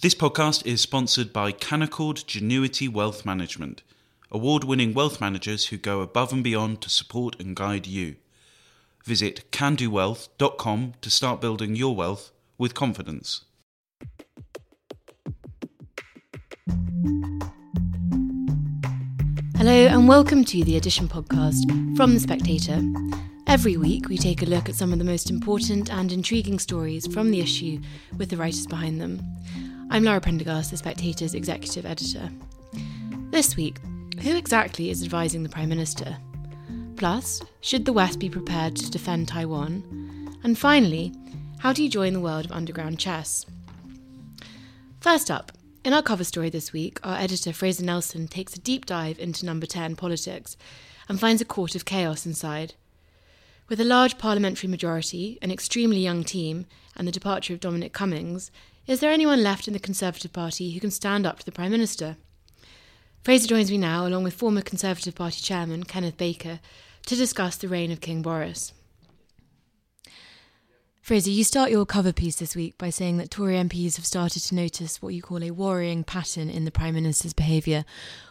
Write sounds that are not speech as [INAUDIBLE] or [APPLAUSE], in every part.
This podcast is sponsored by Canaccord Genuity Wealth Management, award winning wealth managers who go above and beyond to support and guide you. Visit candowealth.com to start building your wealth with confidence. Hello, and welcome to the Edition podcast from The Spectator. Every week, we take a look at some of the most important and intriguing stories from the issue with the writers behind them. I'm Lara Prendergast, The Spectator's executive editor. This week, who exactly is advising the Prime Minister? Plus, should the West be prepared to defend Taiwan? And finally, how do you join the world of underground chess? First up, in our cover story this week, our editor Fraser Nelson takes a deep dive into number 10 politics and finds a court of chaos inside. With a large parliamentary majority, an extremely young team, and the departure of Dominic Cummings, is there anyone left in the Conservative Party who can stand up to the Prime Minister? Fraser joins me now, along with former Conservative Party chairman Kenneth Baker, to discuss the reign of King Boris. Fraser, you start your cover piece this week by saying that Tory MPs have started to notice what you call a worrying pattern in the Prime Minister's behaviour.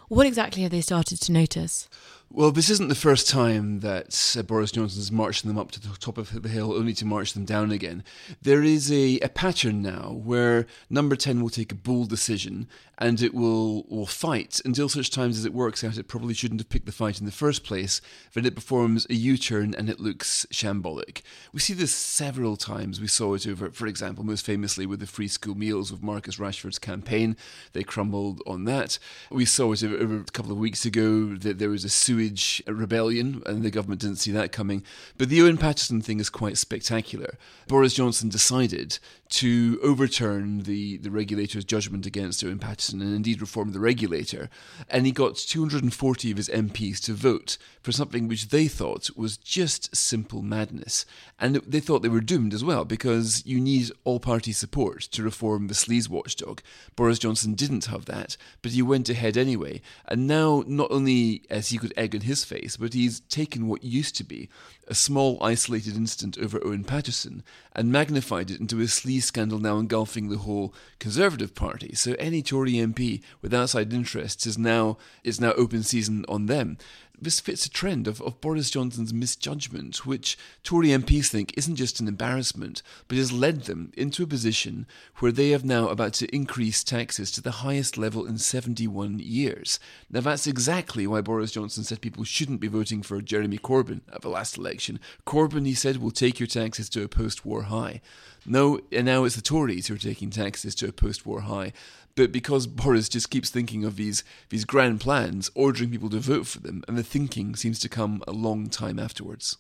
What exactly have they started to notice? Well, this isn't the first time that uh, Boris Johnson is marching them up to the top of the hill only to march them down again. There is a, a pattern now where number 10 will take a bold decision and it will, will fight until such times as it works out it probably shouldn't have picked the fight in the first place, then it performs a U turn and it looks shambolic. We see this several times. We saw it over, for example, most famously with the free school meals with Marcus Rashford's campaign. They crumbled on that. We saw it over, over a couple of weeks ago that there was a sewage rebellion and the government didn't see that coming. But the Owen Paterson thing is quite spectacular. Boris Johnson decided to overturn the, the regulator's judgment against Owen Paterson and indeed reform the regulator. And he got 240 of his MPs to vote for something which they thought was just simple madness. And they thought they were doomed as well because you need all party support to reform the sleaze watchdog. Boris Johnson didn't have that, but he went ahead anyway. And now, not only has he got egg on his face, but he's taken what used to be a small isolated incident over Owen Paterson and magnified it into a sleaze scandal now engulfing the whole Conservative Party. So any Tory MP with outside interests is now is now open season on them this fits a trend of, of Boris Johnson's misjudgment, which Tory MPs think isn't just an embarrassment, but has led them into a position where they are now about to increase taxes to the highest level in 71 years. Now, that's exactly why Boris Johnson said people shouldn't be voting for Jeremy Corbyn at the last election. Corbyn, he said, will take your taxes to a post war high. No, and now it's the Tories who are taking taxes to a post war high. But because Boris just keeps thinking of these these grand plans, ordering people to vote for them, and the thinking seems to come a long time afterwards.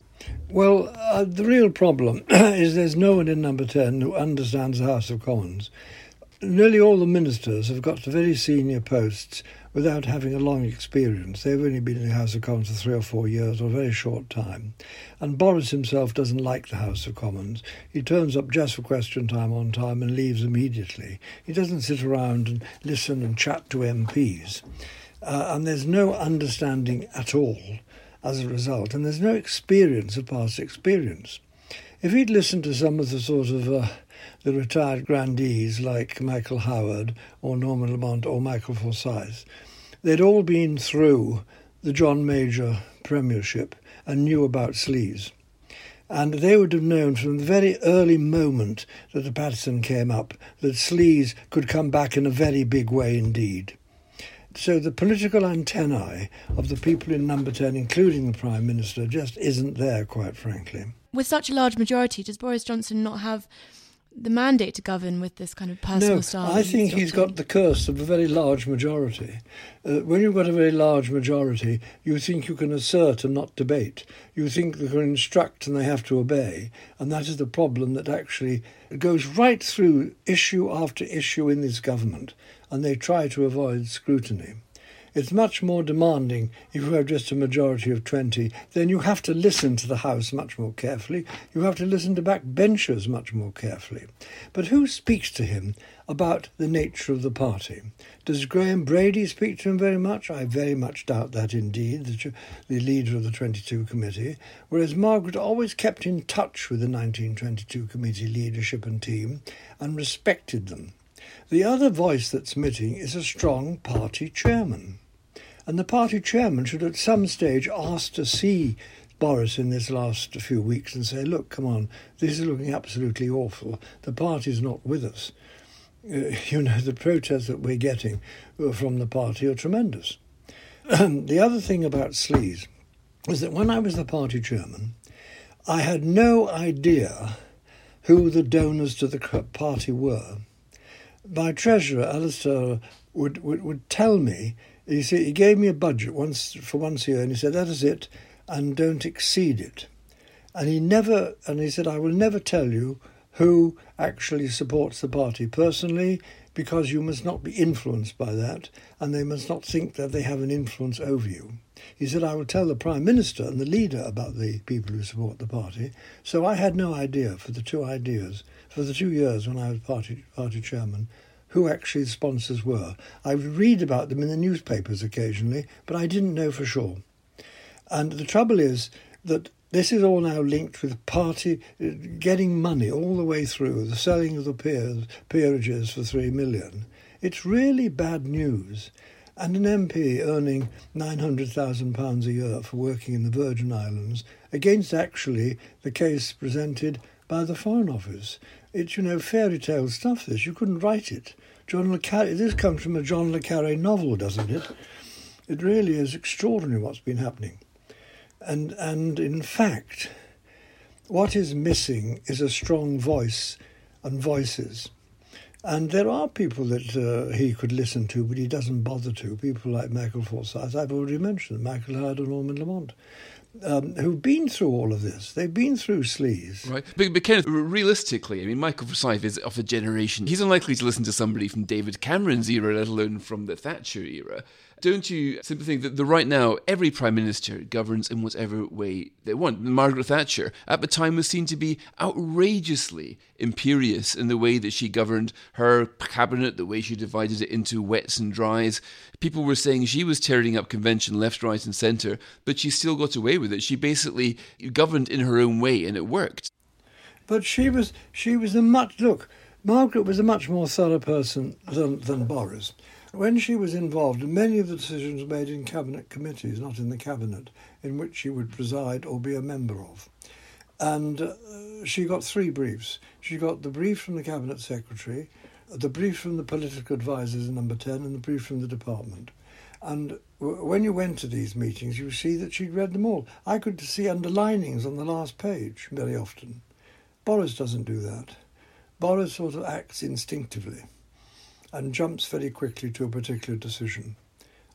Well, uh, the real problem [CLEARS THROAT] is there's no one in Number 10 who understands the House of Commons. Nearly all the ministers have got to very senior posts without having a long experience. They've only been in the House of Commons for three or four years or a very short time. And Boris himself doesn't like the House of Commons. He turns up just for question time on time and leaves immediately. He doesn't sit around and listen and chat to MPs. Uh, and there's no understanding at all as a result, and there's no experience of past experience. If he'd listened to some of the sort of uh, the retired grandees like Michael Howard or Norman Lamont or Michael Forsyth, They'd all been through the John Major Premiership and knew about sleaze. And they would have known from the very early moment that the Paterson came up that sleaze could come back in a very big way indeed. So the political antennae of the people in Number 10, including the Prime Minister, just isn't there, quite frankly. With such a large majority, does Boris Johnson not have the mandate to govern with this kind of personal no, style? I think he's got the curse of a very large majority. Uh, when you've got a very large majority, you think you can assert and not debate. You think they can instruct and they have to obey. And that is the problem that actually goes right through issue after issue in this government. And they try to avoid scrutiny. It's much more demanding if you have just a majority of 20. Then you have to listen to the House much more carefully. You have to listen to backbenchers much more carefully. But who speaks to him about the nature of the party? Does Graham Brady speak to him very much? I very much doubt that indeed, the, the leader of the 22 committee, whereas Margaret always kept in touch with the 1922 committee leadership and team and respected them. The other voice that's missing is a strong party chairman. And the party chairman should at some stage ask to see Boris in this last few weeks and say, look, come on, this is looking absolutely awful. The party's not with us. Uh, [LAUGHS] you know, the protests that we're getting from the party are tremendous. [CLEARS THROAT] the other thing about Sleaze is that when I was the party chairman, I had no idea who the donors to the party were. My treasurer, Alistair, would, would, would tell me, he, see, he gave me a budget once for once a year, and he said, that is it, and don't exceed it. And he never, and he said, I will never tell you who actually supports the party personally, because you must not be influenced by that, and they must not think that they have an influence over you. He said, I will tell the Prime Minister and the leader about the people who support the party. So I had no idea for the two ideas, for the two years when I was party, party chairman, who actually the sponsors were. I would read about them in the newspapers occasionally, but I didn't know for sure. And the trouble is that this is all now linked with party uh, getting money all the way through, the selling of the peers, peerages for three million. It's really bad news. And an MP earning £900,000 a year for working in the Virgin Islands against actually the case presented by the Foreign Office. It's, you know, fairy tale stuff, this. You couldn't write it. John Le Carre, this comes from a John Le Carre novel, doesn't it? It really is extraordinary what's been happening. And, and in fact, what is missing is a strong voice and voices. And there are people that uh, he could listen to, but he doesn't bother to. People like Michael Forsyth, I've already mentioned, Michael Howard and Norman Lamont um, who've been through all of this. They've been through Sleaze. Right. But, but Kenneth, realistically, I mean, Michael Forsyth is of a generation. He's unlikely to listen to somebody from David Cameron's era, let alone from the Thatcher era. Don't you simply think that the right now every prime minister governs in whatever way they want? Margaret Thatcher at the time was seen to be outrageously imperious in the way that she governed her cabinet, the way she divided it into wets and dries. People were saying she was tearing up convention left, right, and centre, but she still got away with it. She basically governed in her own way, and it worked. But she was she was a much look. Margaret was a much more thorough person than, than Boris. When she was involved in many of the decisions were made in cabinet committees, not in the cabinet, in which she would preside or be a member of. And uh, she got three briefs. She got the brief from the cabinet secretary, the brief from the political advisors in number 10, and the brief from the department. And w- when you went to these meetings, you see that she'd read them all. I could see underlinings on the last page very often. Boris doesn't do that. Boris sort of acts instinctively and jumps very quickly to a particular decision.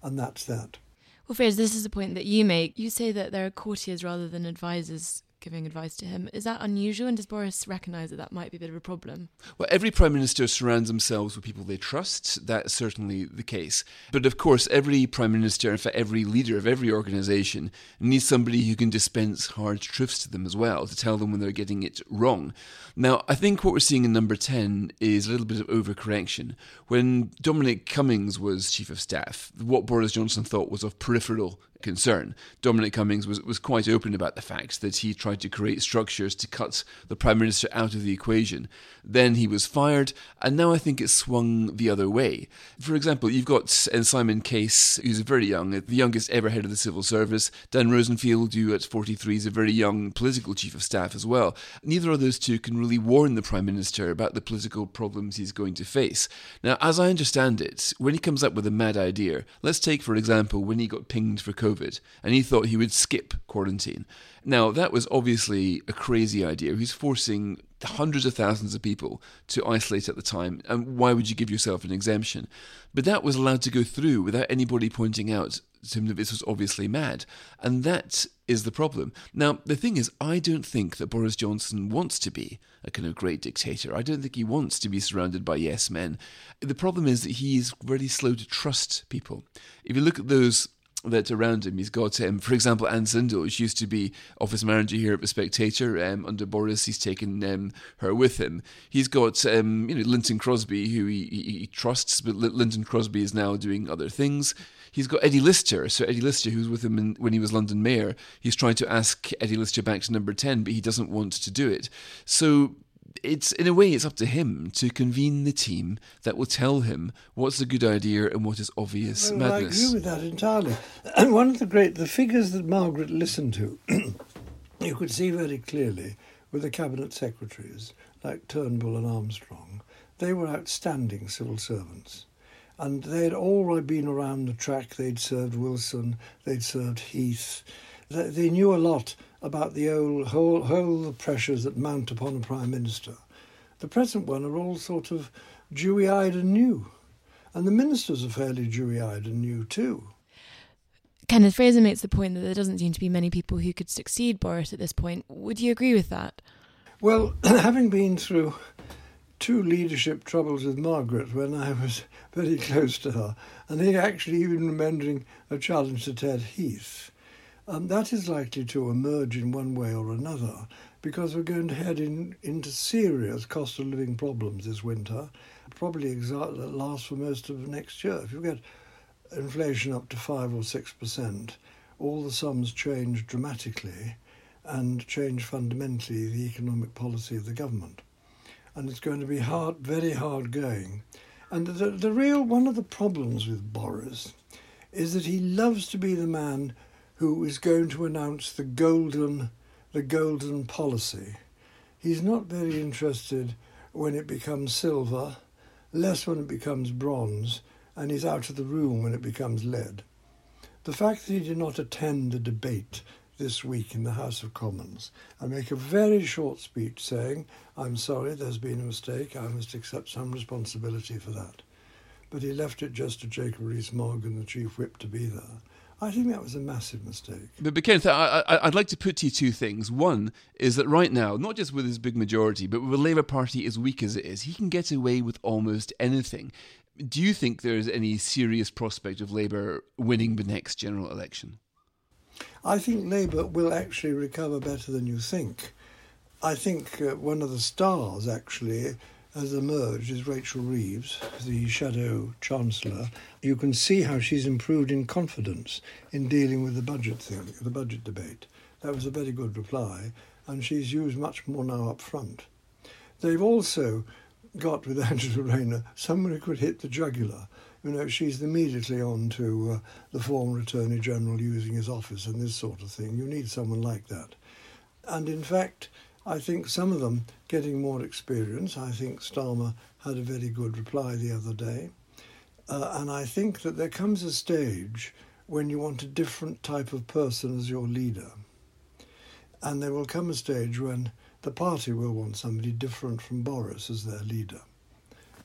And that's that. Well, Fraser, this is a point that you make. You say that there are courtiers rather than advisors giving advice to him. Is that unusual? And does Boris recognise that that might be a bit of a problem? Well, every prime minister surrounds themselves with people they trust. That's certainly the case. But of course, every prime minister, in fact, every leader of every organisation needs somebody who can dispense hard truths to them as well, to tell them when they're getting it wrong. Now, I think what we're seeing in number 10 is a little bit of overcorrection. When Dominic Cummings was chief of staff, what Boris Johnson thought was of peripheral concern. Dominic Cummings was, was quite open about the fact that he tried to create structures to cut the Prime Minister out of the equation. Then he was fired, and now I think it's swung the other way. For example, you've got Simon Case, who's very young, the youngest ever head of the civil service. Dan Rosenfield, who at 43 is a very young political chief of staff as well. Neither of those two can really warn the Prime Minister about the political problems he's going to face. Now, as I understand it, when he comes up with a mad idea, let's take, for example, when he got pinged for COVID COVID and he thought he would skip quarantine. Now, that was obviously a crazy idea. He's forcing hundreds of thousands of people to isolate at the time. And why would you give yourself an exemption? But that was allowed to go through without anybody pointing out to him that this was obviously mad. And that is the problem. Now, the thing is, I don't think that Boris Johnson wants to be a kind of great dictator. I don't think he wants to be surrounded by yes men. The problem is that he is very slow to trust people. If you look at those that around him. He's got, um, for example, Ann Sindall, she used to be office manager here at the Spectator. Um, under Boris, he's taken um, her with him. He's got, um, you know, Lynton Crosby, who he, he, he trusts, but Lynton Crosby is now doing other things. He's got Eddie Lister. So Eddie Lister, who's with him in, when he was London mayor, he's trying to ask Eddie Lister back to number ten, but he doesn't want to do it. So it's in a way it's up to him to convene the team that will tell him what's a good idea and what is obvious well, madness. I agree with that entirely. And one of the great the figures that Margaret listened to, [CLEARS THROAT] you could see very clearly with the cabinet secretaries like Turnbull and Armstrong. They were outstanding civil servants. And they'd all been around the track. They'd served Wilson, they'd served Heath. They, they knew a lot about the old, whole, whole pressures that mount upon a prime minister. The present one are all sort of dewy-eyed and new, and the ministers are fairly dewy-eyed and new too. Kenneth Fraser makes the point that there doesn't seem to be many people who could succeed Boris at this point. Would you agree with that? Well, [CLEARS THROAT] having been through two leadership troubles with Margaret when I was [LAUGHS] very close to her, and he actually even remembering a challenge to Ted Heath, um, that is likely to emerge in one way or another because we're going to head in, into serious cost of living problems this winter, probably exactly last for most of next year. If you get inflation up to 5 or 6%, all the sums change dramatically and change fundamentally the economic policy of the government. And it's going to be hard, very hard going. And the, the real one of the problems with Boris is that he loves to be the man who is going to announce the golden, the golden policy. He's not very interested when it becomes silver, less when it becomes bronze, and he's out of the room when it becomes lead. The fact that he did not attend the debate this week in the House of Commons and make a very short speech saying, I'm sorry, there's been a mistake, I must accept some responsibility for that. But he left it just to Jacob Rees-Mogg and the Chief Whip to be there. I think that was a massive mistake. But, but Kenneth, I, would like to put to you two things. One is that right now, not just with his big majority, but with the Labour Party as weak as it is, he can get away with almost anything. Do you think there is any serious prospect of Labour winning the next general election? I think Labour will actually recover better than you think. I think uh, one of the stars, actually, has emerged is Rachel Reeves, the shadow chancellor. You can see how she's improved in confidence in dealing with the budget thing, the budget debate. That was a very good reply, and she's used much more now up front. They've also got with [LAUGHS] Angela Rayner someone who could hit the jugular. You know, she's immediately on to uh, the former Attorney General using his office and this sort of thing. You need someone like that. And in fact, I think some of them getting more experience. I think Starmer had a very good reply the other day. Uh, and I think that there comes a stage when you want a different type of person as your leader. And there will come a stage when the party will want somebody different from Boris as their leader.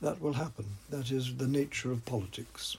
That will happen. That is the nature of politics.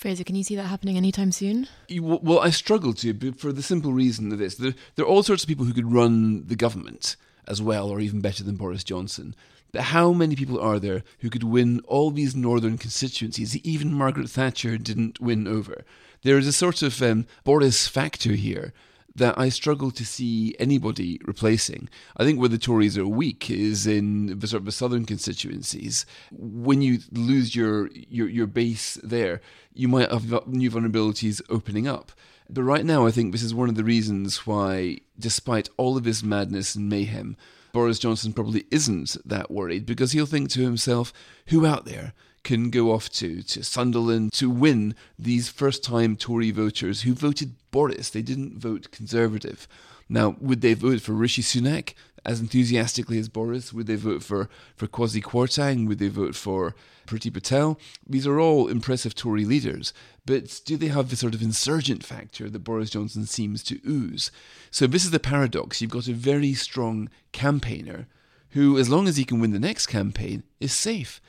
Fraser, can you see that happening anytime soon? Well, I struggle to, but for the simple reason of this. There, there are all sorts of people who could run the government as well, or even better than Boris Johnson. But how many people are there who could win all these northern constituencies that even Margaret Thatcher didn't win over? There is a sort of um, Boris factor here that I struggle to see anybody replacing. I think where the Tories are weak is in the sort of the southern constituencies. When you lose your your, your base there, you might have new vulnerabilities opening up. But right now, I think this is one of the reasons why, despite all of this madness and mayhem, Boris Johnson probably isn't that worried because he'll think to himself, who out there can go off to, to Sunderland to win these first time Tory voters who voted Boris. They didn't vote Conservative. Now, would they vote for Rishi Sunak as enthusiastically as Boris? Would they vote for, for Kwasi Kwarteng? Would they vote for Priti Patel? These are all impressive Tory leaders, but do they have the sort of insurgent factor that Boris Johnson seems to ooze? So, this is the paradox. You've got a very strong campaigner who, as long as he can win the next campaign, is safe.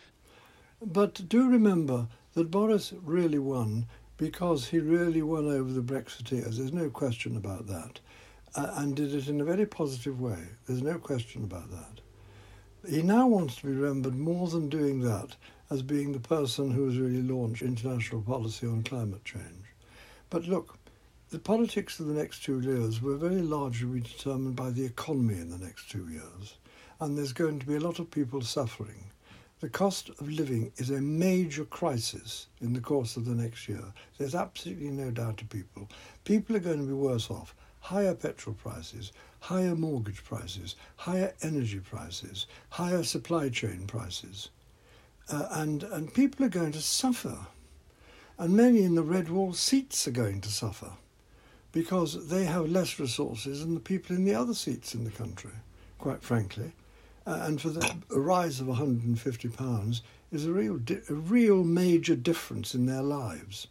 But do remember that Boris really won because he really won over the Brexiteers. There's no question about that. Uh, and did it in a very positive way. There's no question about that. He now wants to be remembered more than doing that as being the person who has really launched international policy on climate change. But look, the politics of the next two years will very largely be determined by the economy in the next two years. And there's going to be a lot of people suffering. The cost of living is a major crisis in the course of the next year. There's absolutely no doubt to people. People are going to be worse off. higher petrol prices, higher mortgage prices, higher energy prices, higher supply chain prices. Uh, and, and people are going to suffer. And many in the red wall seats are going to suffer because they have less resources than the people in the other seats in the country, quite frankly. Uh, and for the rise of £150 is a real, di- a real major difference in their lives.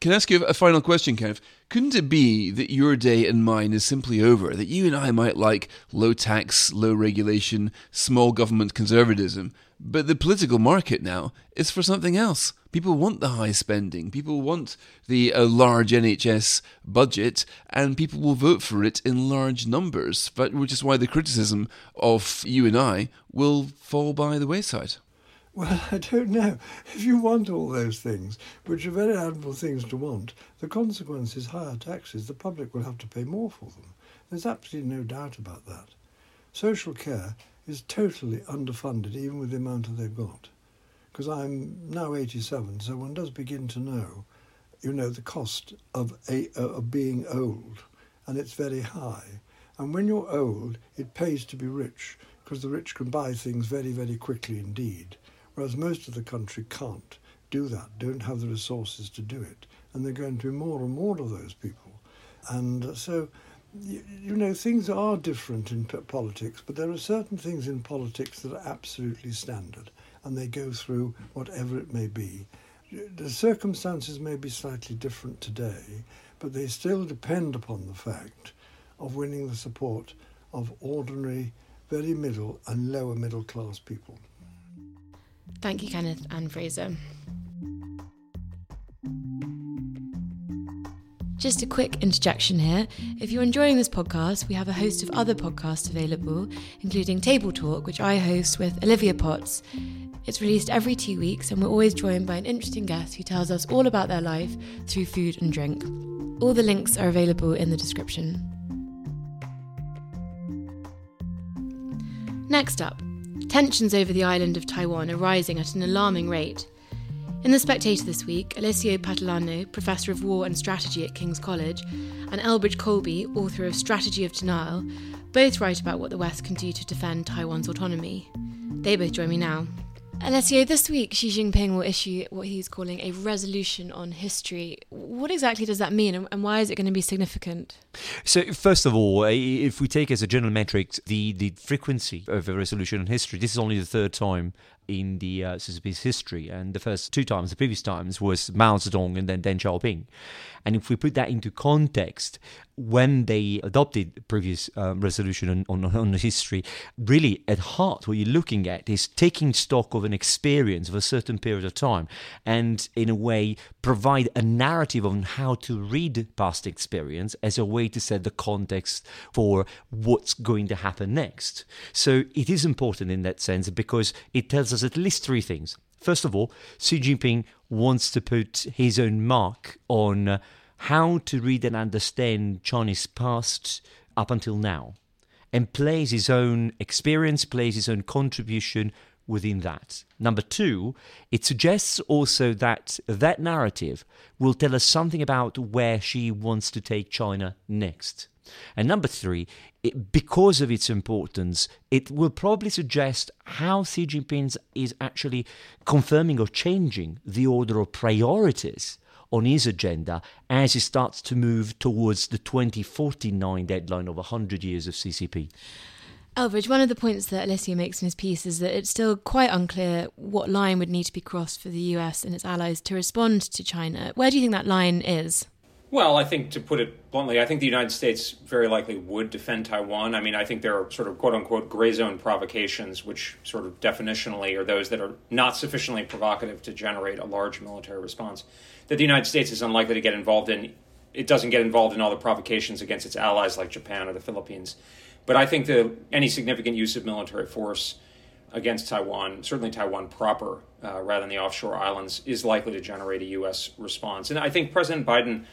Can I ask you a final question, Kenneth? Couldn't it be that your day and mine is simply over? That you and I might like low tax, low regulation, small government conservatism, but the political market now is for something else. People want the high spending, people want the uh, large NHS budget, and people will vote for it in large numbers, but which is why the criticism of you and I will fall by the wayside. Well, [LAUGHS] I don't know. If you want all those things, which are very admirable things to want, the consequence is higher taxes. The public will have to pay more for them. There's absolutely no doubt about that. Social care is totally underfunded, even with the amount that they've got. Because I'm now 87, so one does begin to know, you know, the cost of, a, uh, of being old, and it's very high. And when you're old, it pays to be rich, because the rich can buy things very, very quickly indeed whereas most of the country can't do that, don't have the resources to do it. And there are going to be more and more of those people. And uh, so, you, you know, things are different in politics, but there are certain things in politics that are absolutely standard, and they go through whatever it may be. The circumstances may be slightly different today, but they still depend upon the fact of winning the support of ordinary, very middle and lower middle class people. Thank you, Kenneth and Fraser. Just a quick interjection here. If you're enjoying this podcast, we have a host of other podcasts available, including Table Talk, which I host with Olivia Potts. It's released every two weeks, and we're always joined by an interesting guest who tells us all about their life through food and drink. All the links are available in the description. Next up, Tensions over the island of Taiwan are rising at an alarming rate. In The Spectator this week, Alessio Patalano, Professor of War and Strategy at King's College, and Elbridge Colby, author of Strategy of Denial, both write about what the West can do to defend Taiwan's autonomy. They both join me now. Alessio, this week Xi Jinping will issue what he's calling a resolution on history. What exactly does that mean and why is it going to be significant? So, first of all, eh, if we take as a general metric the, the frequency of a resolution on history, this is only the third time in the uh, CCP's history. And the first two times, the previous times, was Mao Zedong and then Deng Xiaoping. And if we put that into context, when they adopted the previous um, resolution on, on, on history, really at heart, what you're looking at is taking stock of an experience of a certain period of time and, in a way, provide a narrative on how to read past experience as a way to set the context for what's going to happen next. So it is important in that sense because it tells us at least three things. First of all, Xi Jinping wants to put his own mark on uh, how to read and understand Chinese past up until now and plays his own experience, plays his own contribution within that. Number two, it suggests also that that narrative will tell us something about where Xi wants to take China next. And number three, it, because of its importance, it will probably suggest how Xi Jinping is actually confirming or changing the order of priorities on his agenda as he starts to move towards the 2049 deadline of 100 years of CCP. Elbridge, one of the points that Alessio makes in his piece is that it's still quite unclear what line would need to be crossed for the US and its allies to respond to China. Where do you think that line is? Well, I think to put it bluntly, I think the United States very likely would defend Taiwan. I mean, I think there are sort of quote unquote gray zone provocations, which sort of definitionally are those that are not sufficiently provocative to generate a large military response, that the United States is unlikely to get involved in. It doesn't get involved in all the provocations against its allies like Japan or the Philippines. But I think that any significant use of military force against Taiwan, certainly Taiwan proper, uh, rather than the offshore islands, is likely to generate a U.S. response. And I think President Biden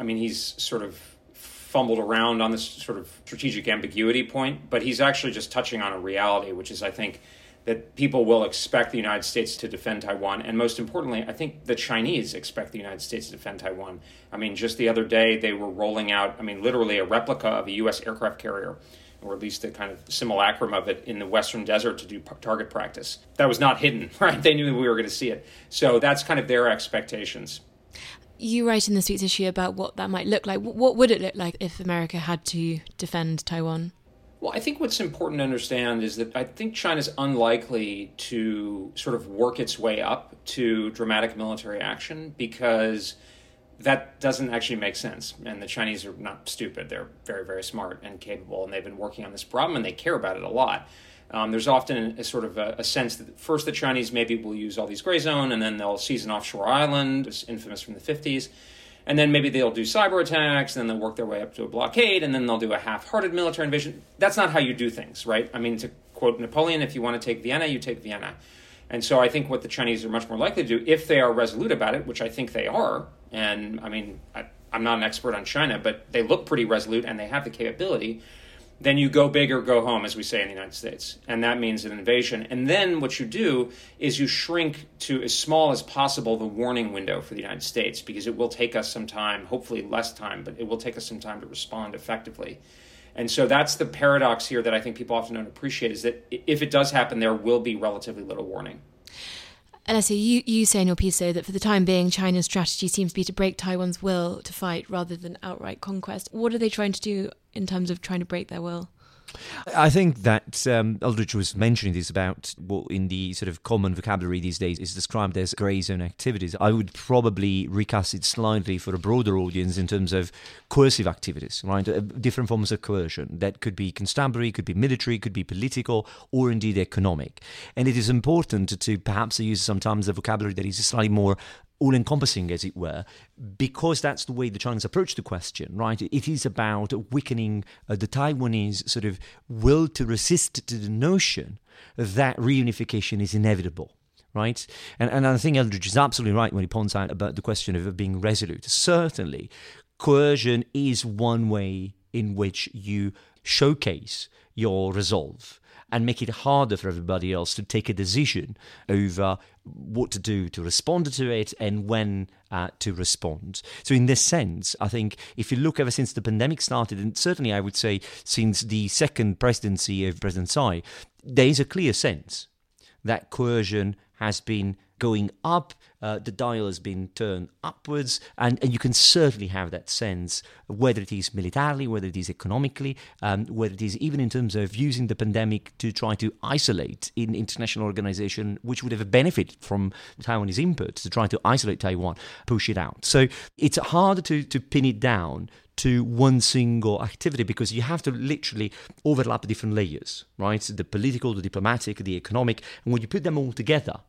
I mean, he's sort of fumbled around on this sort of strategic ambiguity point, but he's actually just touching on a reality, which is, I think, that people will expect the United States to defend Taiwan. And most importantly, I think the Chinese expect the United States to defend Taiwan. I mean, just the other day, they were rolling out, I mean, literally a replica of a U.S. aircraft carrier, or at least a kind of simulacrum of it in the Western desert to do target practice. That was not hidden, [LAUGHS] right? They knew we were going to see it. So that's kind of their expectations. You write in this week's issue about what that might look like. What would it look like if America had to defend Taiwan? Well, I think what's important to understand is that I think China's unlikely to sort of work its way up to dramatic military action because that doesn't actually make sense. And the Chinese are not stupid. They're very, very smart and capable, and they've been working on this problem and they care about it a lot. Um, there's often a, sort of a, a, sense that first the Chinese maybe will use all these gray zone and then they'll seize an offshore island, it's infamous from the 50s and then maybe they'll do cyber attacks, and then they'll work their way up to a blockade, and then they'll do a half-hearted military invasion. That's not how you do things, right? I mean, to quote Napoleon, if you want to take Vienna, you take Vienna. And so I think what the Chinese are much more likely to do, if they are resolute about it, which I think they are, and I mean, I, I'm not an expert on China, but they look pretty resolute and they have the capability then you go big or go home, as we say in the United States. And that means an invasion. And then what you do is you shrink to as small as possible the warning window for the United States because it will take us some time, hopefully less time, but it will take us some time to respond effectively. And so that's the paradox here that I think people often don't appreciate is that if it does happen, there will be relatively little warning. Alessio, you, you say in your piece, though, that for the time being, China's strategy seems to be to break Taiwan's will to fight rather than outright conquest. What are they trying to do in terms of trying to break their will? I think that um, Elbridge was mentioning this about what in the sort of common vocabulary these days is described as grey zone activities. I would probably recast it slightly for a broader audience in terms of coercive activities, right? Uh, different forms of coercion that could be constabulary, could be military, could be political, or indeed economic. And it is important to, to perhaps use sometimes a vocabulary that is slightly more all encompassing, as it were, because that's the way the Chinese approach the question, right? It is about weakening uh, the Taiwanese sort of will to resist to the notion that reunification is inevitable. Right, and and I think Elbridge is absolutely right when he points out about the question of being resolute. Certainly, coercion is one way in which you showcase your resolve and make it harder for everybody else to take a decision over what to do to respond to it and when uh, to respond. So, in this sense, I think if you look ever since the pandemic started, and certainly I would say since the second presidency of President Tsai, there is a clear sense that coercion has been going up uh, the dial has been turned upwards, and, and you can certainly have that sense, whether it is militarily, whether it is economically, um, whether it is even in terms of using the pandemic to try to isolate in international organization, which would have a benefit from Taiwanese input to try to isolate Taiwan, push it out. So it's harder to, to pin it down to one single activity because you have to literally overlap different layers, right? The political, the diplomatic, the economic, and when you put them all together,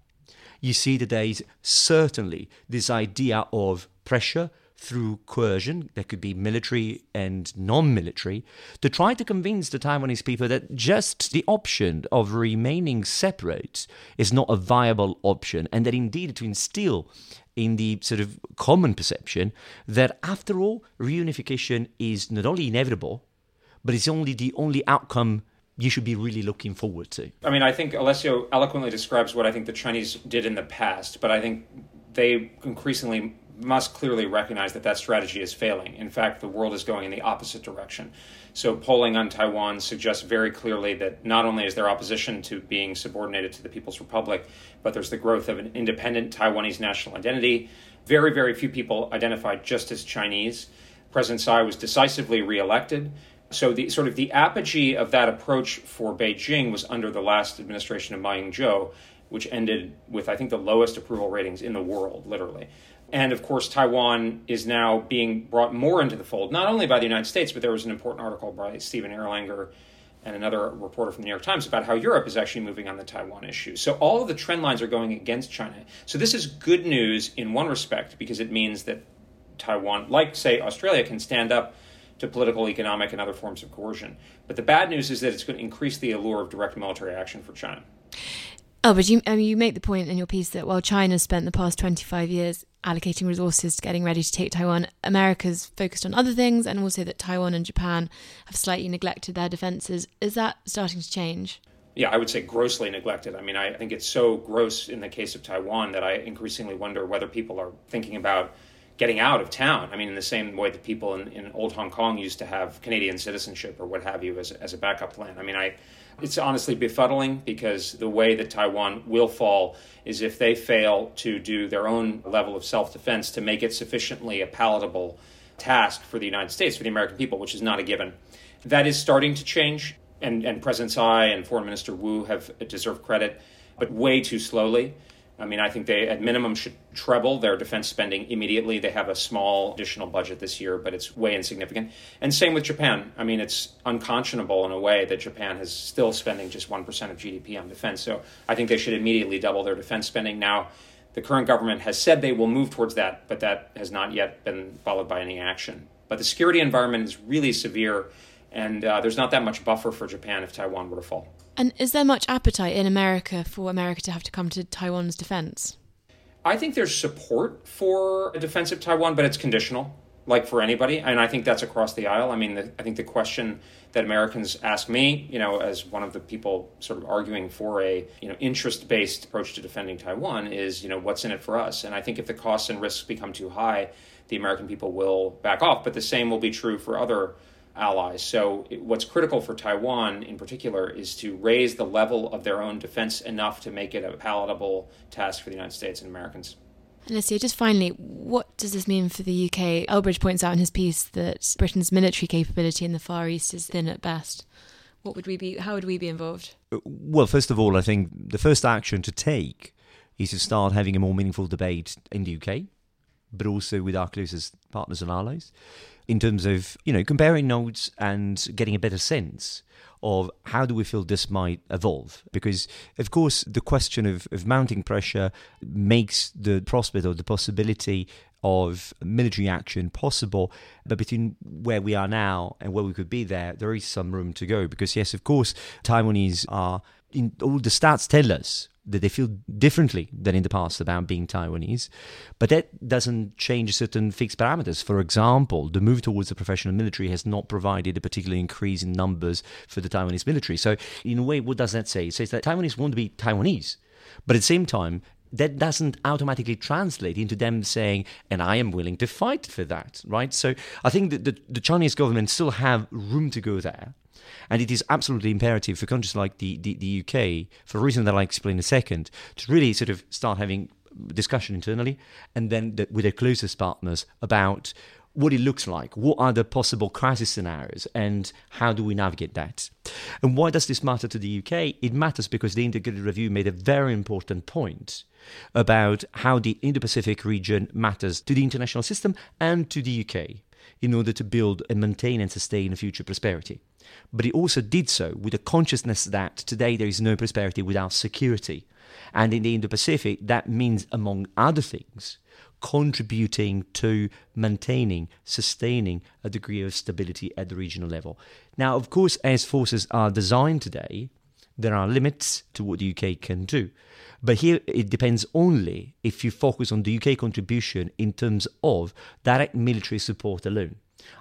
you see that there is certainly this idea of pressure through coercion, that could be military and non military, to try to convince the Taiwanese people that just the option of remaining separate is not a viable option, and that indeed to instill in the sort of common perception that after all, reunification is not only inevitable, but it's only the only outcome you should be really looking forward to? I mean, I think Alessio eloquently describes what I think the Chinese did in the past, but I think they increasingly must clearly recognize that that strategy is failing. In fact, the world is going in the opposite direction. So, polling on Taiwan suggests very clearly that not only is there opposition to being subordinated to the People's Republic, but there's the growth of an independent Taiwanese national identity. Very, very few people identified just as Chinese. President Tsai was decisively reelected. So the sort of the apogee of that approach for Beijing was under the last administration of Ma Ying-jeou, which ended with I think the lowest approval ratings in the world, literally. And of course, Taiwan is now being brought more into the fold, not only by the United States, but there was an important article by Stephen Erlanger and another reporter from the New York Times about how Europe is actually moving on the Taiwan issue. So all of the trend lines are going against China. So this is good news in one respect because it means that Taiwan, like say Australia, can stand up to political, economic, and other forms of coercion. But the bad news is that it's going to increase the allure of direct military action for China. Oh, but you, I mean, you make the point in your piece that while China spent the past 25 years allocating resources to getting ready to take Taiwan, America's focused on other things, and also that Taiwan and Japan have slightly neglected their defences. Is that starting to change? yeah, I would say grossly neglected. I mean, I think it's so gross in the case of Taiwan that I increasingly wonder whether people are thinking about getting out of town. I mean, in the same way that people in, in old Hong Kong used to have Canadian citizenship or what have you as, as a backup plan. I mean, I, it's honestly befuddling because the way that Taiwan will fall is if they fail to do their own level of self defense to make it sufficiently a palatable task for the United States, for the American people, which is not a given. That is starting to change, and, and President Tsai and Foreign Minister Wu have deserved credit, but way too slowly. I mean, I think they, at minimum, should treble their defense spending immediately. They have a small additional budget this year, but it's way insignificant. And same with Japan. I mean, it's unconscionable in a way that Japan is still spending just 1% of GDP on defense. So I think they should immediately double their defense spending. Now, the current government has said they will move towards that, but that has not yet been followed by any action. But the security environment is really severe, and uh, there's not that much buffer for Japan if Taiwan were to fall. And is there much appetite in America for America to have to come to Taiwan's defense? I think there's support for a defense of Taiwan, but it's conditional, like for anybody. And I think that's across the aisle. I mean, the, I think the question that Americans ask me, you know, as one of the people sort of arguing for a, you know, interest-based approach to defending Taiwan is, you know, what's in it for us? And I think if the costs and risks become too high, the American people will back off. But the same will be true for other allies. So, what's critical for Taiwan in particular is to raise the level of their own defense enough to make it a palatable task for the United States and Americans. And Alessio, just finally, what does this mean for the UK? Elbridge points out in his piece that Britain's military capability in the Far East is thin at best. What would we be? How would we be involved? Uh, well, first of all, I think the first action to take is to start having a more meaningful debate in the UK, but also with our closest partners and allies in terms of you know comparing notes and getting a better sense of how do we feel this might evolve. Because of course the question of, of mounting pressure makes the prospect or the possibility of military action possible. But between where we are now and where we could be there there is some room to go. Because yes of course taiwanese are in all the stats tell us that they feel differently than in the past about being Taiwanese, but that doesn't change certain fixed parameters. For example, the move towards the professional military has not provided a particular increase in numbers for the Taiwanese military. So, in a way, what does that say? It says that Taiwanese want to be Taiwanese, but at the same time, that doesn't automatically translate into them saying, and I am willing to fight for that, right? So I think that the, the Chinese government still have room to go there. And it is absolutely imperative for countries like the, the, the UK, for a reason that I'll explain in a second, to really sort of start having discussion internally and then the, with their closest partners about what it looks like, what are the possible crisis scenarios, and how do we navigate that. And why does this matter to the UK? It matters because the Integrated Review made a very important point about how the Indo Pacific region matters to the international system and to the UK in order to build and maintain and sustain future prosperity. But it also did so with a consciousness that today there is no prosperity without security. And in the Indo Pacific, that means, among other things, contributing to maintaining, sustaining a degree of stability at the regional level. Now, of course, as forces are designed today, there are limits to what the UK can do. But here it depends only if you focus on the UK contribution in terms of direct military support alone.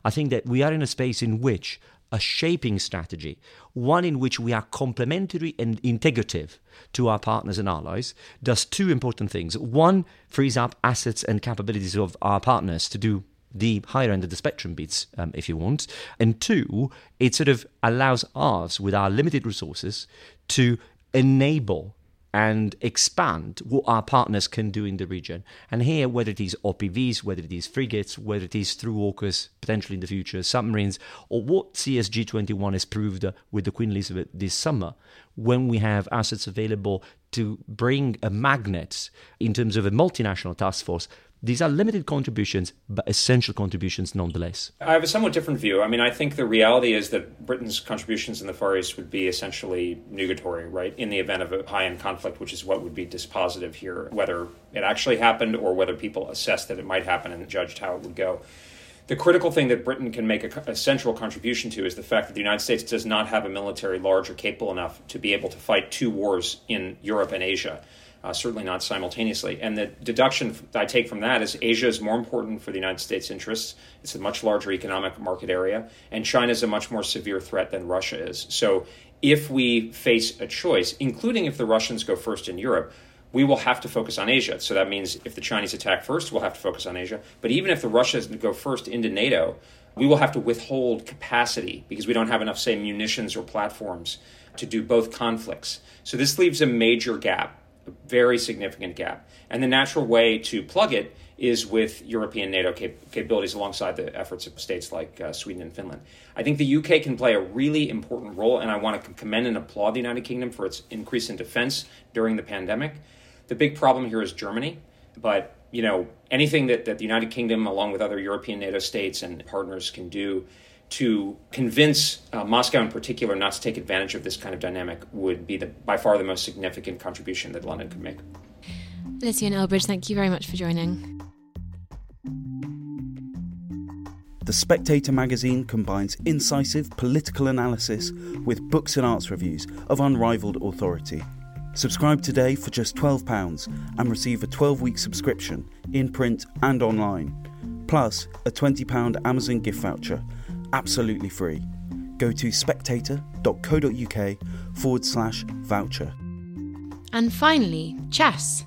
I think that we are in a space in which a shaping strategy, one in which we are complementary and integrative to our partners and allies, does two important things. One, frees up assets and capabilities of our partners to do the higher end of the spectrum bits, um, if you want. And two, it sort of allows us, with our limited resources, to enable and expand what our partners can do in the region. And here, whether it is OPVs, whether it is frigates, whether it is through AUKUS, potentially in the future, submarines, or what CSG 21 has proved uh, with the Queen Elizabeth this summer, when we have assets available to bring uh, a magnet in terms of a multinational task force these are limited contributions, but essential contributions nonetheless. I have a somewhat different view. I mean, I think the reality is that Britain's contributions in the Far East would be essentially nugatory, right, in the event of a high end conflict, which is what would be dispositive here, whether it actually happened or whether people assessed that it might happen and judged how it would go. The critical thing that Britain can make a, a, central contribution to is the fact that the United States does not have a military large or capable enough to be able to fight two wars in Europe and Asia uh, certainly not simultaneously. And the deduction I take from that is Asia is more important for the United States' interests. It's a much larger economic market area, and China is a much more severe threat than Russia is. So if we face a choice, including if the Russians go first in Europe, we will have to focus on Asia. So that means if the Chinese attack first, we'll have to focus on Asia. But even if the Russians go first into NATO, we will have to withhold capacity because we don't have enough, say, munitions or platforms to do both conflicts. So this leaves a major gap, a very significant gap. And the natural way to plug it is with European NATO cap- capabilities alongside the efforts of states like uh, Sweden and Finland. I think the UK can play a really important role, and I want to commend and applaud the United Kingdom for its increase in defense during the pandemic. The big problem here is Germany, but you know anything that, that the United Kingdom, along with other European NATO states and partners, can do to convince uh, Moscow in particular not to take advantage of this kind of dynamic would be the, by far the most significant contribution that London could make. Lucian Elbridge, thank you very much for joining. The Spectator magazine combines incisive political analysis with books and arts reviews of unrivaled authority. Subscribe today for just £12 and receive a 12 week subscription in print and online, plus a £20 Amazon gift voucher, absolutely free. Go to spectator.co.uk forward slash voucher. And finally, chess.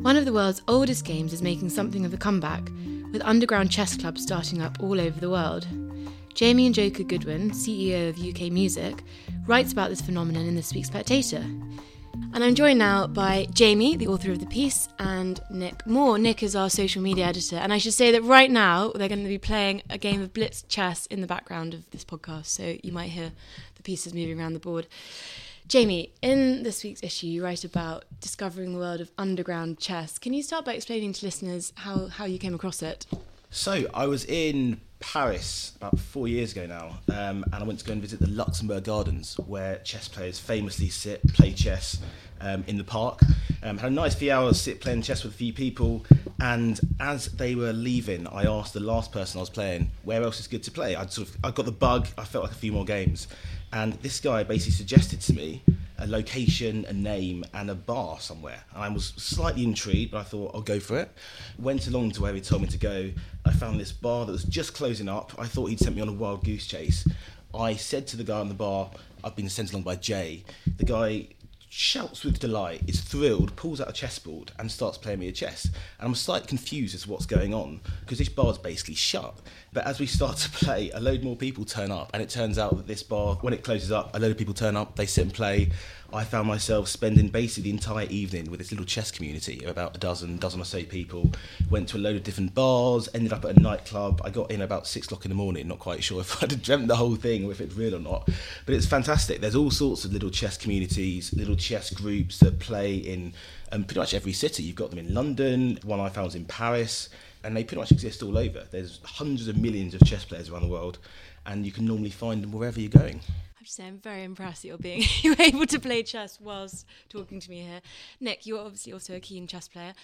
One of the world's oldest games is making something of a comeback, with underground chess clubs starting up all over the world. Jamie Njoku-Goodwin, CEO of UK Music, writes about this phenomenon in this week's Spectator. And I'm joined now by Jamie, the author of the piece, and Nick Moar. Nick is our social media editor. And I should say that right now they're going to be playing a game of blitz chess in the background of this podcast, so you might hear the pieces moving around the board. Jamie, in this week's issue, you write about discovering the world of underground chess. Can you start by explaining to listeners how, how you came across it? So, I was in Paris about four years ago now, um, and I went to go and visit the Luxembourg Gardens, where chess players famously sit, play chess um, in the park. Um, had a nice few hours sit playing chess with a few people, and as they were leaving, I asked the last person I was playing, "Where else is good to play?" I'd sort of, I got the bug. I felt like a few more games, and this guy basically suggested to me a location, a name, and a bar somewhere. And I was slightly intrigued, but I thought I'll go for it. Went along to where he told me to go. I found this bar that was just closing up. I thought he'd sent me on a wild goose chase. I said to the guy on the bar, I've been sent along by Jay. The guy shouts with delight, is thrilled, pulls out a chessboard and starts playing me a chess. And I'm slightly confused as to what's going on because this bar's basically shut. But as we start to play, a load more people turn up, and it turns out that this bar, when it closes up, a load of people turn up, they sit and play. I found myself spending basically the entire evening with this little chess community of about a dozen, dozen or so people. Went to a load of different bars, ended up at a nightclub. I got in about six o'clock in the morning, not quite sure [LAUGHS] if I'd dreamt the whole thing or if it's real or not. But it's fantastic. There's all sorts of little chess communities, little chess groups that play in um, pretty much every city. You've got them in London, one I found was in Paris, and they pretty much exist all over. There's hundreds of millions of chess players around the world, and you can normally find them wherever you're going say I'm very impressed that you're being [LAUGHS] you're able to play chess whilst talking to me here. Nick, you're obviously also a keen chess player.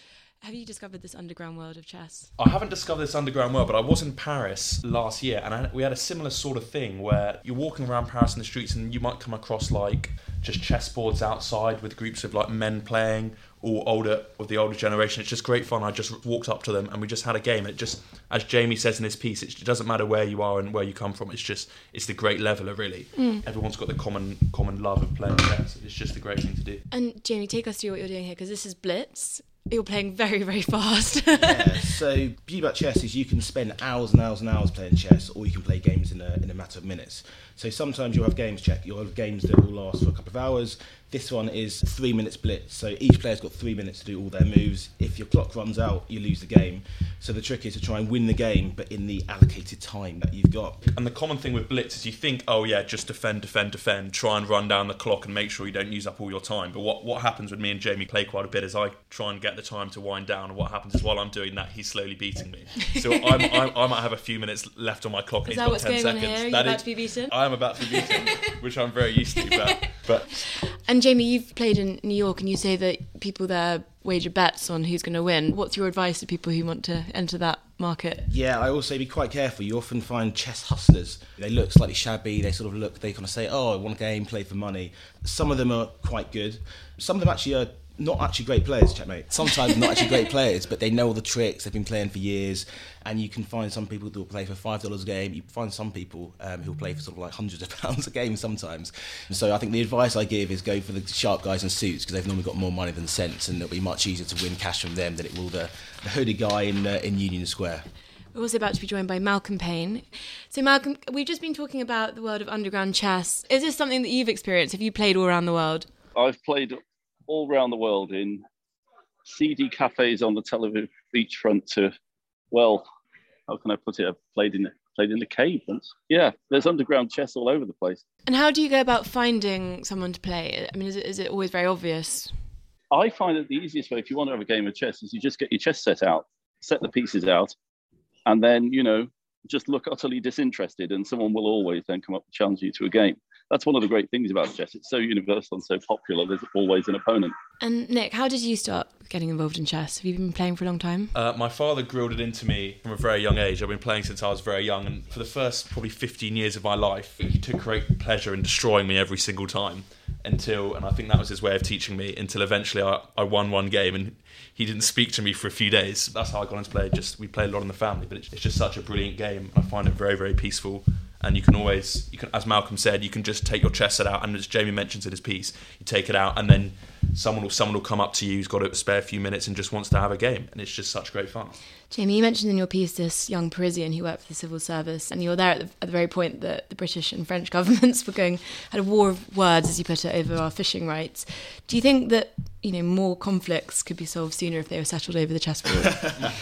Have you discovered this underground world of chess? I haven't discovered this underground world, but I was in Paris last year, and I, we had a similar sort of thing where you're walking around Paris in the streets, and you might come across like just chessboards outside with groups of like men playing, all older of the older generation. It's just great fun. I just walked up to them and we just had a game. It just, as Jamie says in his piece, it doesn't matter where you are and where you come from. It's just, it's the great leveler really. Mm. Everyone's got the common common love of playing chess. It's just a great thing to do. And Jamie, take us through what you're doing here because this is Blitz. You're playing very, very [LAUGHS] fast. yeah, so beauty about chess is you can spend hours and hours and hours playing chess, or you can play games in a, in a matter of minutes. So sometimes you'll have games check, you'll have games that will last for a couple of hours, this one is three minutes blitz, so each player's got three minutes to do all their moves. If your clock runs out, you lose the game. So the trick is to try and win the game, but in the allocated time that you've got. And the common thing with blitz is you think, oh yeah, just defend, defend, defend, try and run down the clock and make sure you don't use up all your time. But what, what happens when me and Jamie play quite a bit is I try and get the time to wind down, and what happens is while I'm doing that, he's slowly beating me. So [LAUGHS] I'm, I'm, i might have a few minutes left on my clock. Is that what's going seconds. on here? Are you that about is, to be beaten? I am about to be beaten, which I'm very used to. But, but [LAUGHS] and Jamie, you've played in New York, and you say that people there wager bets on who's going to win. What's your advice to people who want to enter that market? Yeah, I also be quite careful. You often find chess hustlers. They look slightly shabby. They sort of look. They kind of say, "Oh, I want a game, play for money." Some of them are quite good. Some of them actually are not actually great players, checkmate. Sometimes not actually great players, but they know all the tricks. They've been playing for years, and you can find some people who will play for five dollars a game. You find some people um, who will play for sort of like hundreds of [LAUGHS] pounds a game sometimes. So I think the advice I give is go for the sharp guys in suits because they've normally got more money than sense, and it'll be much easier to win cash from them than it will the, the hooded guy in uh, in Union Square. We're also about to be joined by Malcolm Pein. So, Malcolm, we've just been talking about the world of underground chess. Is this something that you've experienced? Have you played all around the world? I've played all around the world in seedy cafes on the Tel Aviv beachfront to, well, how can I put it? I've played in played in the cave once. Yeah, there's underground chess all over the place. And how do you go about finding someone to play? I mean, is it, is it always very obvious? I find that the easiest way, if you want to have a game of chess, is you just get your chess set out, set the pieces out, and then, you know, just look utterly disinterested, and someone will always then come up and challenge you to a game that's one of the great things about chess. It's so universal and so popular. There's always an opponent. And Nick, how did you start getting involved in chess? Have you been playing for a long time? Uh, my father grilled it into me from a very young age. I've been playing since I was very young, and for the first probably 15 years of my life, he took great pleasure in destroying me every single time. Until, and I think that was his way of teaching me. Until eventually, I, I won one game, and he didn't speak to me for a few days. That's how I got into play. Just we played a lot in the family, but it's, it's just such a brilliant game. I find it very, very peaceful and you can always you can as Malcolm said you can just take your chess set out and as Jamie mentions in his piece you take it out and then someone will someone will come up to you who's got a spare few minutes and just wants to have a game and it's just such great fun. Jamie, you mentioned in your piece this young Parisian who worked for the civil service, and you were there at the, at the, very point that the British and French [LAUGHS] governments were going had a war of words, as you put it, over our fishing rights. Do you think that you know more conflicts could be solved sooner if they were settled over the chessboard?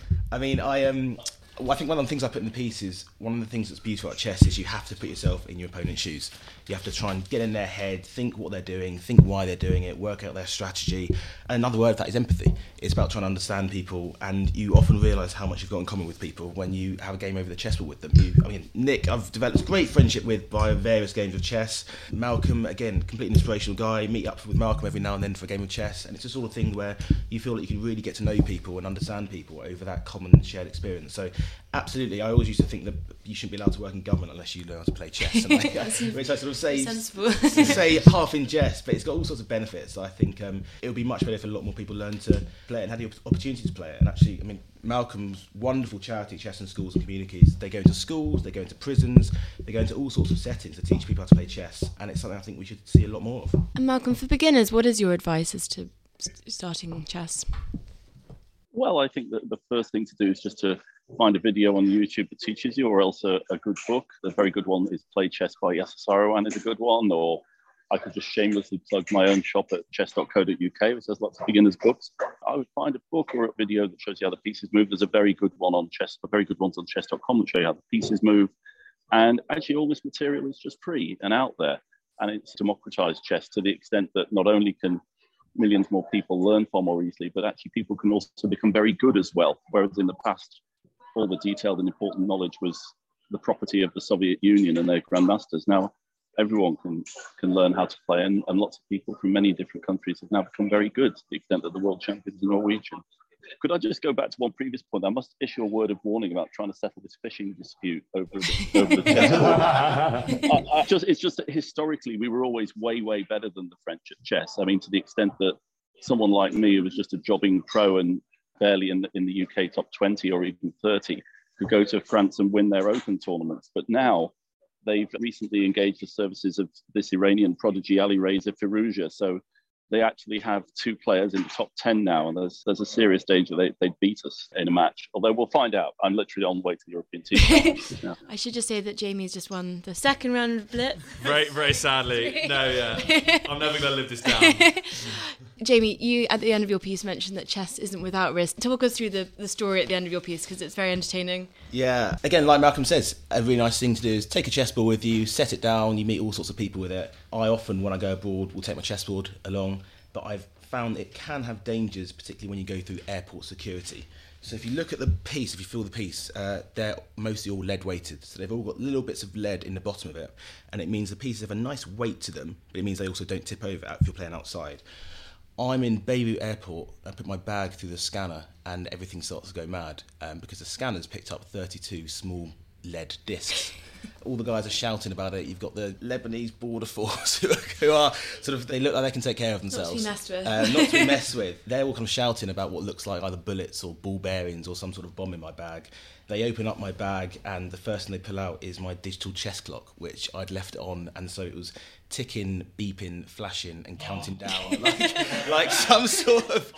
[LAUGHS] I mean, I um, well, I think one of the things I put in the piece is one of the things that's beautiful about chess is you have to put yourself in your opponent's shoes. You have to try and get in their head, think what they're doing, think why they're doing it, work out their strategy. And another word for that is empathy. It's about trying to understand people, and you often realise how much you've got in common with people when you have a game over the chessboard with them. You, I mean, Nick, I've developed great friendship with by various games of chess. Malcolm, again, completely inspirational guy. Meet up with Malcolm every now and then for a game of chess, and it's a sort of thing where you feel that you can really get to know people and understand people over that common shared experience. So, absolutely, I always used to think that you shouldn't be allowed to work in government unless you learn how to play chess. [LAUGHS] And I, which I sort of say, [LAUGHS] say half in jest, but it's got all sorts of benefits. I think um, it would be much better if a lot more people learned to play it and had the opportunity to play it. And actually, I mean, Malcolm's wonderful charity, Chess in Schools and Communities, they go into schools, they go into prisons, they go into all sorts of settings to teach people how to play chess. And it's something I think we should see a lot more of. And Malcolm, for beginners, what is your advice as to starting chess? Well, I think that the first thing to do is just to find a video on YouTube that teaches you, or else a, a good book. The very good one is Play Chess by Yasser Seirawan is a good one, or I could just shamelessly plug my own shop at chess.co.uk, which has lots of beginners books. I would find a book or a video that shows you how the pieces move. There's a very good one on chess, a very good one on chess.com that show you how the pieces move. And actually, all this material is just free and out there. And it's democratized chess to the extent that not only can millions more people learn far more easily, but actually people can also become very good as well. Whereas in the past, all the detailed and important knowledge was the property of the Soviet Union and their grandmasters. Now everyone can can learn how to play, and, and lots of people from many different countries have now become very good to the extent that the world champion is a Norwegian. Could I just go back to one previous point? I must issue a word of warning about trying to settle this fishing dispute over the, over the [LAUGHS] chessboard. I, I just, it's just that historically we were always way, way better than the French at chess. I mean, to the extent that someone like me, who was just a jobbing pro and barely in the, in the UK top 20 or even 30 could go to France and win their open tournaments. But now they've recently engaged the services of this Iranian prodigy Alireza Firouzja. So they actually have two players in the top 10 now, and there's, there's a serious danger they, they'd beat us in a match. Although we'll find out. I'm literally on the way to the European team. [LAUGHS] yeah. I should just say that Jamie's just won the second round of Blitz. Very, very sadly. [LAUGHS] no, yeah. [LAUGHS] I'm never going to live this down. Jamie, you at the end of your piece mentioned that chess isn't without risk. Talk us through the, the story at the end of your piece because it's very entertaining. Yeah, again, like Malcolm says, a really nice thing to do is take a chessboard with you, set it down, you meet all sorts of people with it. I often, when I go abroad, will take my chessboard along, but I've found it can have dangers, particularly when you go through airport security. So if you look at the piece, if you feel the piece, uh, they're mostly all lead weighted. So they've all got little bits of lead in the bottom of it, and it means the pieces have a nice weight to them, but it means they also don't tip over if you're playing outside. I'm in Beirut Airport. I put my bag through the scanner, and everything starts to go mad um, because the scanner's picked up 32 small lead discs. [LAUGHS] all the guys are shouting about it. You've got the Lebanese border force [LAUGHS] who are sort of they look like they can take care of themselves. Not to be messed with. Uh, not to be [LAUGHS] messed with. They're all kind of shouting about what looks like either bullets or ball bearings or some sort of bomb in my bag. They open up my bag and the first thing they pull out is my digital chess clock, which I'd left it on, and so it was ticking, beeping, flashing, and counting down like, [LAUGHS] like some sort of.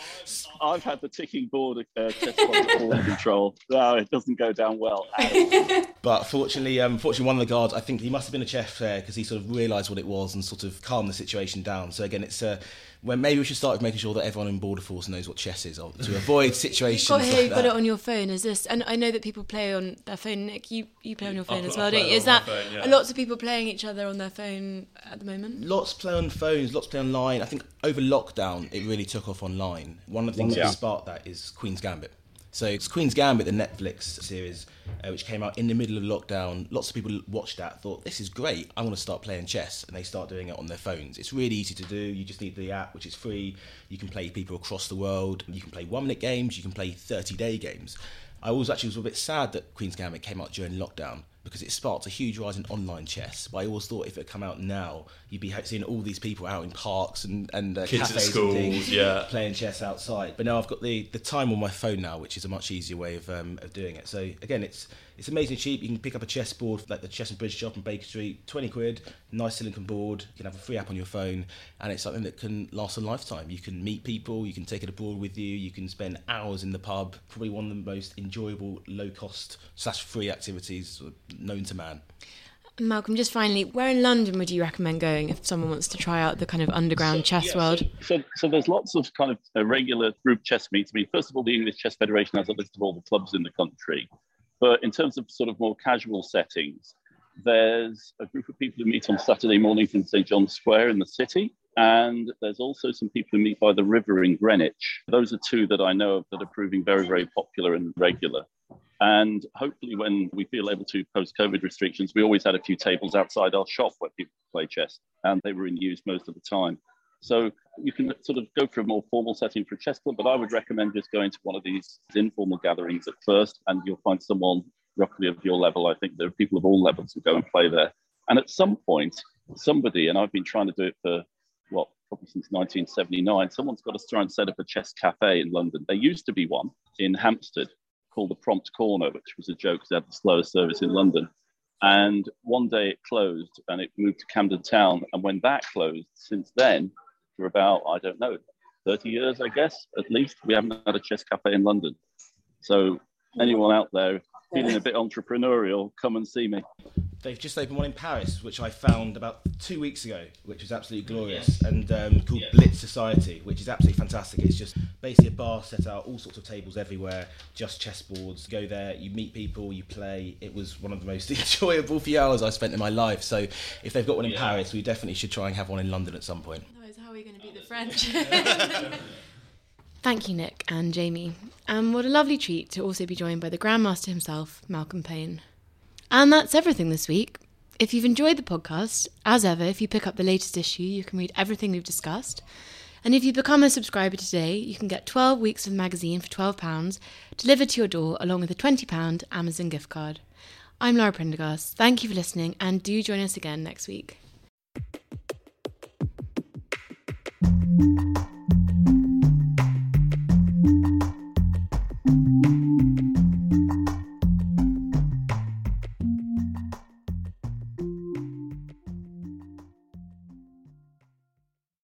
I've had the ticking board uh, chess board [LAUGHS] control. No, it doesn't go down well. [LAUGHS] But fortunately, um, fortunately, one of the guards, I think he must have been a chef there because he sort of realised what it was and sort of calmed the situation down. So again, it's uh, when maybe we should start with making sure that everyone in border force knows what chess is or to avoid situations. [LAUGHS] You've got here, like you've got it on your phone. Is this? And I know that people play on their phone. Nick, you you play on your phone I'll as well, don't you? Is that phone, yeah. lots of people playing each other on their phone at the moment? Lots play on phones, lots play online. I think over lockdown, it really took off online. One of the things Yeah. that sparked that is Queen's Gambit. So it's Queen's Gambit, the Netflix series, uh, which came out in the middle of lockdown. Lots of people watched that, thought this is great. I want to start playing chess, and they start doing it on their phones. It's really easy to do. You just need the app, which is free. You can play people across the world. You can play one-minute games. You can play thirty-day games. I was actually was a bit sad that Queen's Gambit came out during lockdown because it sparked a huge rise in online chess. But I always thought if it had come out now, you'd be seeing all these people out in parks and and uh, Kids at cafes schools, and things, yeah. playing chess outside. But now I've got the, the time on my phone now, which is a much easier way of um, of doing it. So again, it's it's amazingly cheap. You can pick up a chess board like the Chess and Bridge shop on Baker Street, twenty quid, nice silicon board. You can have a free app on your phone, and it's something that can last a lifetime. You can meet people, you can take it abroad with you, you can spend hours in the pub. Probably one of the most enjoyable, low cost slash free activities known to man. Malcolm, just finally, where in London would you recommend going if someone wants to try out the kind of underground chess world? So, so there's lots of kind of uh, regular group chess meets. I mean, first of all, the English Chess Federation has a list of all the clubs in the country. But in terms of sort of more casual settings, there's a group of people who meet on Saturday mornings in St John's Square in the city. And there's also some people who meet by the river in Greenwich. Those are two that I know of that are proving very, very popular and regular. And hopefully, when we feel able to post COVID restrictions, we always had a few tables outside our shop where people play chess, and they were in use most of the time. So you can sort of go for a more formal setting for a chess club, but I would recommend just going to one of these informal gatherings at first, and you'll find someone roughly of your level. I think there are people of all levels who go and play there. And at some point, somebody, and I've been trying to do it for what, probably since 1979, someone's got to try and set up a chess cafe in London. There used to be one in Hampstead called the Prompt Corner, which was a joke because they had the slowest service in London. And one day it closed and it moved to Camden Town. And when that closed, since then, for about, I don't know, 30 years, I guess, at least, we haven't had a chess cafe in London. So, anyone out there feeling a bit entrepreneurial, come and see me. They've just opened one in Paris, which I found about two weeks ago, which was absolutely glorious, and um, called Blitz Society, which is absolutely fantastic. It's just basically a bar set out, all sorts of tables everywhere, just chessboards. Go there, you meet people, you play. It was one of the most [LAUGHS] enjoyable few hours I spent in my life. So if they've got one in Paris, we definitely should try and have one in London at some point. Otherwise, how are we going to beat the French? [LAUGHS] Thank you, Nick and Jamie. And what a lovely treat to also be joined by the Grandmaster himself, Malcolm Pein. And that's everything this week. If you've enjoyed the podcast, as ever, if you pick up the latest issue, you can read everything we've discussed. And if you become a subscriber today, you can get 12 weeks of the magazine for £12 delivered to your door along with a £20 Amazon gift card. I'm Lara Prendergast. Thank you for listening and do join us again next week.